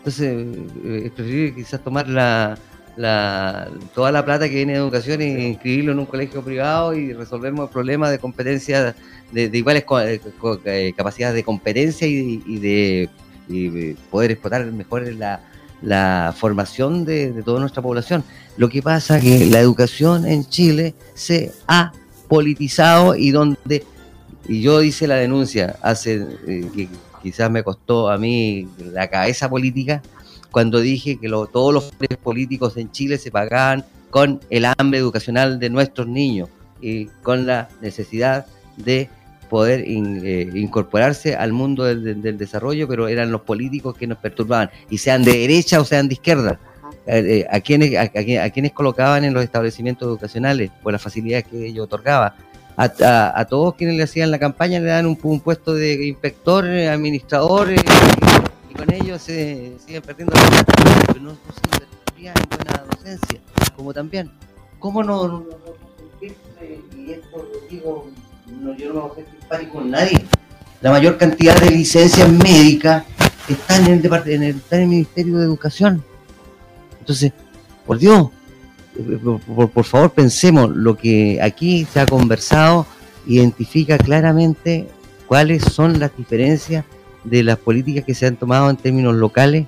Entonces, eh, es preferible quizás tomar la, la- toda la plata que viene de educación e inscribirlo en un colegio privado y resolvemos el problema de competencia, de, de iguales co- eh, co- eh, capacidades de competencia y, y de, y de poder explotar mejor la, la formación de, de toda nuestra población. Lo que pasa es que la educación en Chile se ha politizado y donde, y yo hice la denuncia hace, eh, quizás me costó a mí la cabeza política, cuando dije que lo- todos los políticos en Chile se pagaban con el hambre educacional de nuestros niños y con la necesidad de poder eh, incorporarse al mundo del, desarrollo, pero eran los políticos que nos perturbaban, y sean de derecha o sean de izquierda. Eh, eh, a, quienes, a, a quienes colocaban en los establecimientos educacionales por las facilidades que ellos otorgaban. A, todos quienes le hacían la campaña le dan un, pu- un puesto de inspector, eh, administrador, eh, y, con ellos se siguen perdiendo la pero no, se invertiría en buena docencia, como también. ¿Cómo no, no, no- y esto lo digo, no, yo no voy a hacer simpático con nadie, la mayor cantidad de licencias médicas están en el, en el, está en el Ministerio de Educación. Entonces, por Dios, por, por- favor pensemos lo que aquí se ha conversado, identifica claramente cuáles son las diferencias de las políticas que se han tomado en términos locales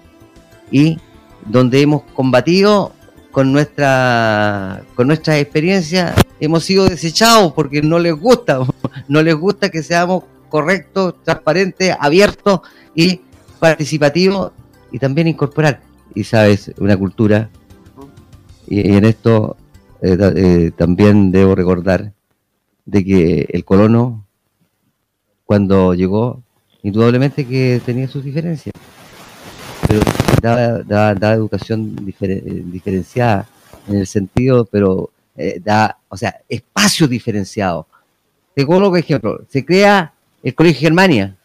y donde hemos combatido con nuestra con nuestra experiencia hemos sido desechados porque no les gusta [LAUGHS] no les gusta que seamos correctos transparentes abiertos y participativos y también incorporar y sabes una cultura y, en esto eh, eh, también debo recordar de que el colono cuando llegó indudablemente que tenía sus diferencias pero daba, daba- educación difere- diferenciada en el sentido pero eh, da o sea espacios diferenciados te coloco ejemplo se crea el colegio Germania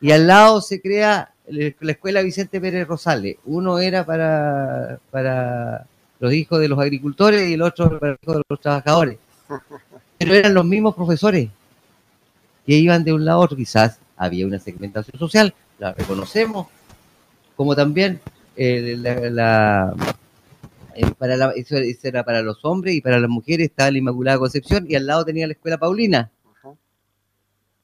y al lado se crea la escuela Vicente Pérez Rosales. Uno era para para los hijos de los agricultores y el otro para los hijos de los trabajadores pero eran los mismos profesores que iban de un lado a otro. Quizás había una segmentación social, la reconocemos, como también eh, la, la- eh, para la- eso, eso era para los hombres y para las mujeres estaba la Inmaculada Concepción y al lado tenía la Escuela Paulina.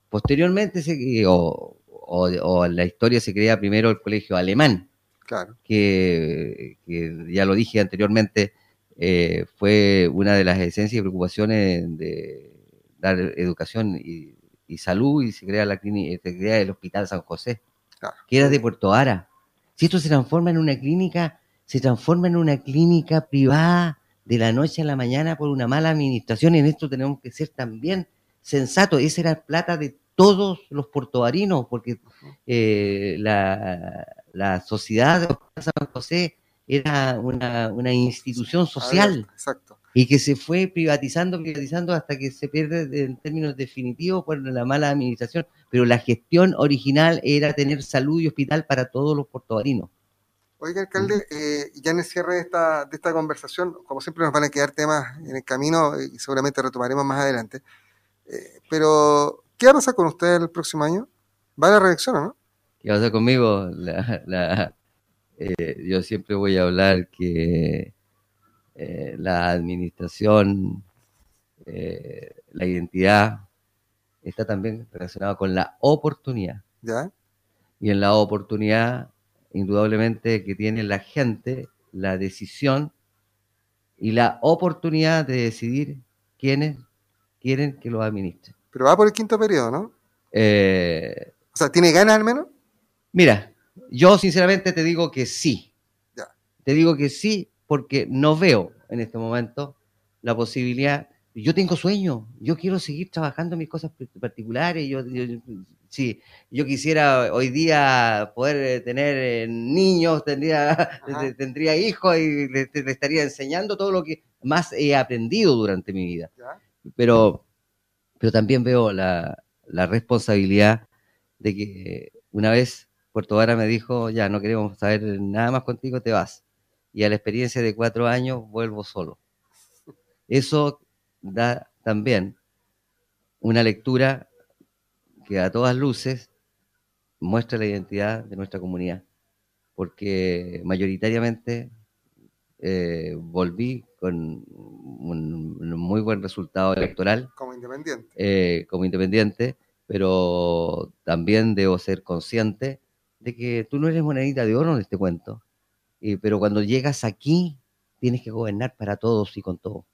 Posteriormente, se, o, o, o en la historia se crea primero el Colegio Alemán Claro. que, que ya lo dije anteriormente, eh, fue una de las esencias y preocupaciones de dar educación y, y salud y se crea, la clínica, se crea el Hospital San José, Claro. que era de Puerto Ara. Si esto se transforma en una clínica, se transforma en una clínica privada de la noche a la mañana por una mala administración y en esto tenemos que ser también sensatos. Esa era plata de todos los portovarinos, porque eh, la, la sociedad de San José era una, una institución social Exacto. y que se fue privatizando, privatizando hasta que se pierde de- en términos definitivos por la mala administración. Pero la gestión original era tener salud y hospital para todos los portovarinos. Oiga, alcalde, eh, ya en el cierre de esta, de esta conversación, como siempre nos van a quedar temas en el camino y seguramente retomaremos más adelante. Eh, pero, ¿qué va a pasar con usted el próximo año? ¿Va a la reelección o no? ¿Qué va a hacer conmigo? La- la- eh, yo siempre voy a hablar que eh, la administración, eh, la identidad, está también relacionada con la oportunidad. ¿Ya? y en la oportunidad, indudablemente, que tiene la gente, la decisión y la oportunidad de decidir quiénes quieren que lo administren. Pero va por el quinto periodo, ¿no? Eh, O sea, ¿tiene ganas al menos? Mira, yo sinceramente te digo que sí. Ya. Te digo que sí porque no veo en este momento la posibilidad. Yo tengo sueño, yo quiero seguir trabajando mis cosas particulares. Yo, yo- yo quisiera hoy día poder eh, tener eh, niños, tendría, [LAUGHS] tendría hijos y le, le estaría enseñando todo lo que más he aprendido durante mi vida ¿Ya? pero, pero también veo la, la responsabilidad de que Una vez Puerto Vara me dijo, ya no queremos saber nada más contigo, te vas. Y a la experiencia de cuatro años vuelvo solo. Eso da también una lectura que a todas luces muestra la identidad de nuestra comunidad, porque mayoritariamente eh, volví con un, un muy buen resultado electoral Como independiente. eh, como independiente, pero también debo ser consciente de que tú no eres monedita de oro en este cuento, y, pero cuando llegas aquí tienes que gobernar para todos y con todos.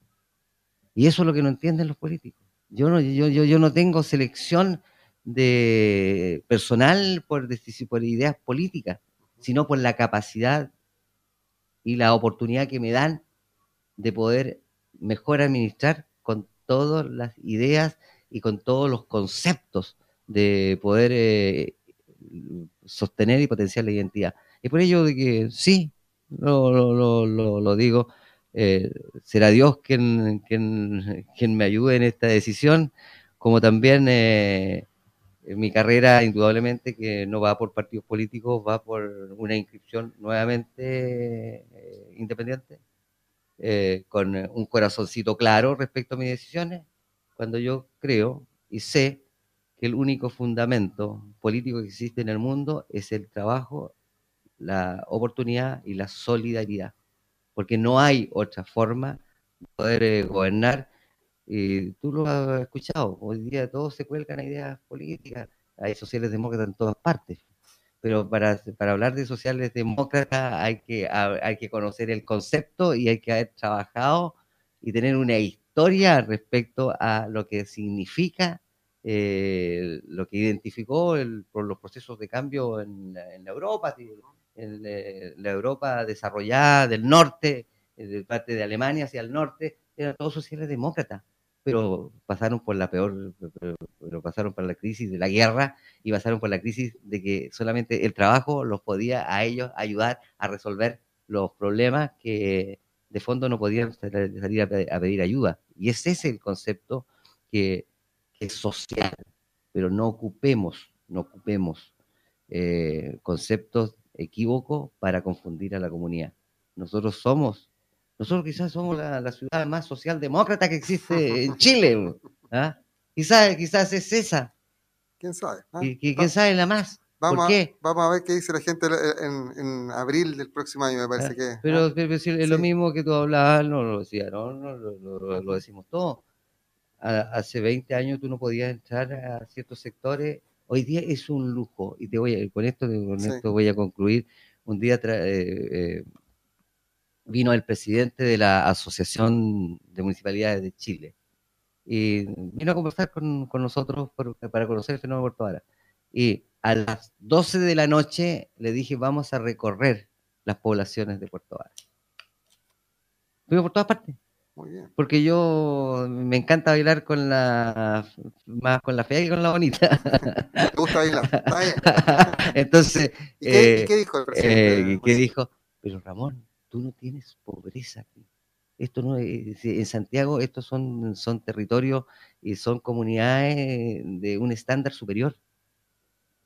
Y eso es lo que no entienden los políticos. Yo no, yo, yo, yo no tengo selección de personal por, por ideas políticas, sino por la capacidad y la oportunidad que me dan de poder mejor administrar con todas las ideas y con todos los conceptos de poder eh, sostener y potenciar la identidad. Y por ello de que sí, lo, lo, lo, lo- digo, eh, será Dios quien, quien, quien me ayude en esta decisión, como también eh, mi carrera indudablemente que no va por partidos políticos, va por una inscripción nuevamente eh, independiente, eh, con un corazoncito claro respecto a mis decisiones, cuando yo creo y sé que el único fundamento político que existe en el mundo es el trabajo, la oportunidad y la solidaridad, porque no hay otra forma de poder eh, gobernar. Y tú lo has escuchado, hoy día todos se cuelgan a ideas políticas, hay sociales demócratas en todas partes, pero para, para hablar de sociales demócratas hay que, ha- hay que conocer el concepto y hay que haber trabajado y tener una historia respecto a lo que significa eh, lo que identificó el- por los procesos de cambio en, la- en Europa, en eh, la Europa desarrollada del norte, eh, de parte de Alemania hacia el norte, eran todos sociales demócratas, pero pasaron por la peor, pero, pero pasaron por la crisis de la guerra y pasaron por la crisis de que solamente el trabajo los podía a ellos ayudar a resolver los problemas que de fondo no podían sal- salir a pe- a pedir ayuda. Y ese es el concepto que es social, pero no ocupemos, no ocupemos eh, conceptos equívocos para confundir a la comunidad. Nosotros somos, nosotros quizás somos la, la ciudad más socialdemócrata que existe en [LAUGHS] Chile. ¿ah? Quizás, quizás es esa, ¿Quién sabe? ah? y, que- Va- quién sabe la más. vamos, ¿Por a, qué? vamos a ver qué dice la gente en, en abril del próximo año, me parece Ah, que. Pero, pero si es lo mismo que tú hablabas, no lo decía, no, no, lo, lo- lo decimos todos. A- Hace 20 años tú no podías entrar a ciertos sectores. Hoy día es un lujo. Y te voy a, con esto, con Sí. esto voy a concluir. Un día eh, eh, vino el presidente de la Asociación de Municipalidades de Chile y vino a conversar con, con nosotros por- para conocer el fenómeno de Puerto Vara. Y a las 12 de la noche le dije, vamos a recorrer las poblaciones de Puerto Vara. Fuimos por todas partes, Muy bien. porque yo me encanta bailar con la más con la fea que con la bonita. [LAUGHS] ¿Te gusta bailar? Está bien. [LAUGHS] Entonces, ¿Y qué, y eh, qué dijo el presidente? eh, ¿qué dijo? Pero Ramón, tú no tienes pobreza aquí. Esto no es- en Santiago estos son, son territorios y son comunidades de un estándar superior.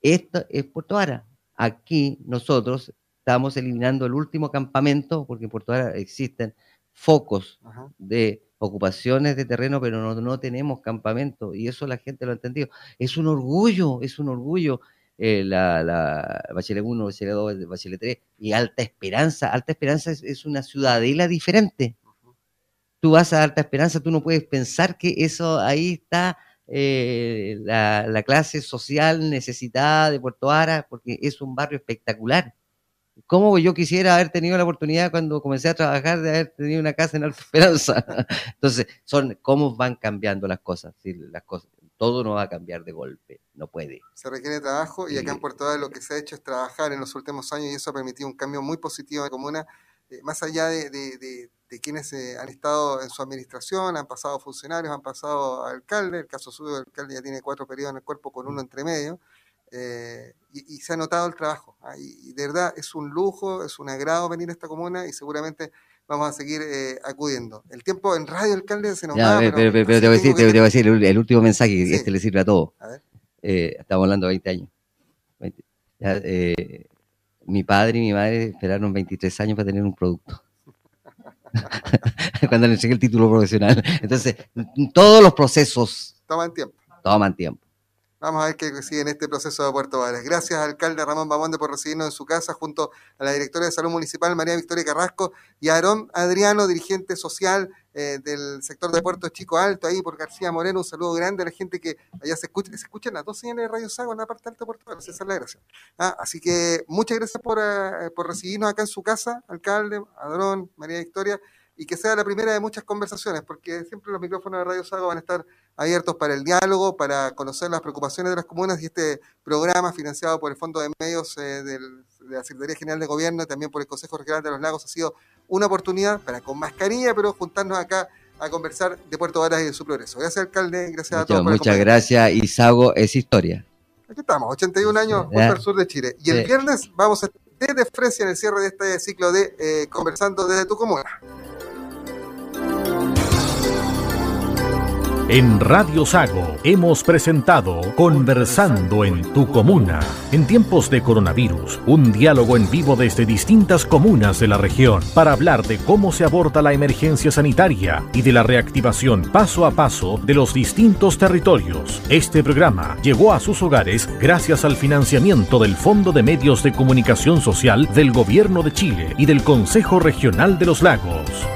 Esto es Puerto Vara. Aquí nosotros estamos eliminando el último campamento, porque en Puerto Vara existen focos Ajá. de ocupaciones de terreno, pero no, no tenemos campamento, y eso la gente lo ha entendido. Es un orgullo, es un orgullo eh, la, la Bachelet 1, Bachelet 2, Bachelet 3, y Alta Esperanza. Alta Esperanza es, es una ciudadela diferente. Tú vas a Alta Esperanza, tú no puedes pensar que eso ahí está eh, la, la clase social necesitada de Puerto Vara, porque es un barrio espectacular. ¿Cómo yo quisiera haber tenido la oportunidad cuando comencé a trabajar de haber tenido una casa en Alta Esperanza? [LAUGHS] Entonces, son cómo van cambiando las cosas. ¿sí? Las cosas todo no va a cambiar de golpe, no puede. Se requiere trabajo y acá en. Puerto lo que se ha hecho es trabajar en los últimos años y eso ha permitido un cambio muy positivo en la comuna, eh, más allá de, de- de- de quienes eh, han estado en su administración, han pasado funcionarios, han pasado alcaldes, el caso suyo, el alcalde ya tiene cuatro periodos en el cuerpo con uno entre medio, eh, y, y se ha notado el trabajo. ah, y, y de verdad es un lujo, es un agrado venir a esta comuna y seguramente vamos a seguir eh, acudiendo. El tiempo en radio, alcalde, se nos Ya, va, pero, pero- pero- te voy a decir, te, que- te voy a decir el, el último mensaje, Sí. este le sirve a todos. Eh, estamos hablando de 20 años. 20. Ya, eh, mi padre y mi madre esperaron 23 años para tener un producto. [LAUGHS] Cuando le entregué el título profesional. Entonces, todos los procesos Toman tiempo. toman tiempo. Vamos a ver qué sigue en este proceso de Puerto Varas. Gracias, alcalde Ramón Bamonde, por recibirnos en su casa, junto a la directora de Salud Municipal, María Victoria Carrasco, y a Aarón Adriano, dirigente social eh, del sector de Puerto Chico Alto, ahí por García Moreno. Un saludo grande a la gente que allá se escucha, se escuchan las dos señales de Radio Sago en la parte alta de Puerto Varas. Esa es la gracia. Ah, así que muchas gracias por, eh, por recibirnos acá en su casa, alcalde, Adrón, María Victoria, y que sea la primera de muchas conversaciones, porque siempre los micrófonos de Radio Sago van a estar abiertos para el diálogo, para conocer las preocupaciones de las comunas y este programa financiado por el Fondo de Medios eh, del- de la Secretaría General de Gobierno y también por el Consejo Regional de los Lagos ha sido una oportunidad para con mascarilla, pero juntarnos acá a conversar de Puerto Varas y de su progreso. Gracias, alcalde, gracias a todos Muchas, por muchas gracias. Y Sago es historia. Aquí estamos, 81 años, Ya. Puerto al sur de Chile. Y el Sí. viernes vamos a estar desde Fresia en el cierre de este ciclo de eh, Conversando desde tu comuna. En Radio Sago hemos presentado Conversando en tu comuna. En tiempos de coronavirus, un diálogo en vivo desde distintas comunas de la región para hablar de cómo se aborda la emergencia sanitaria y de la reactivación paso a paso de los distintos territorios. Este programa llegó a sus hogares gracias al financiamiento del Fondo de Medios de Comunicación Social del Gobierno de Chile y del Consejo Regional de los Lagos.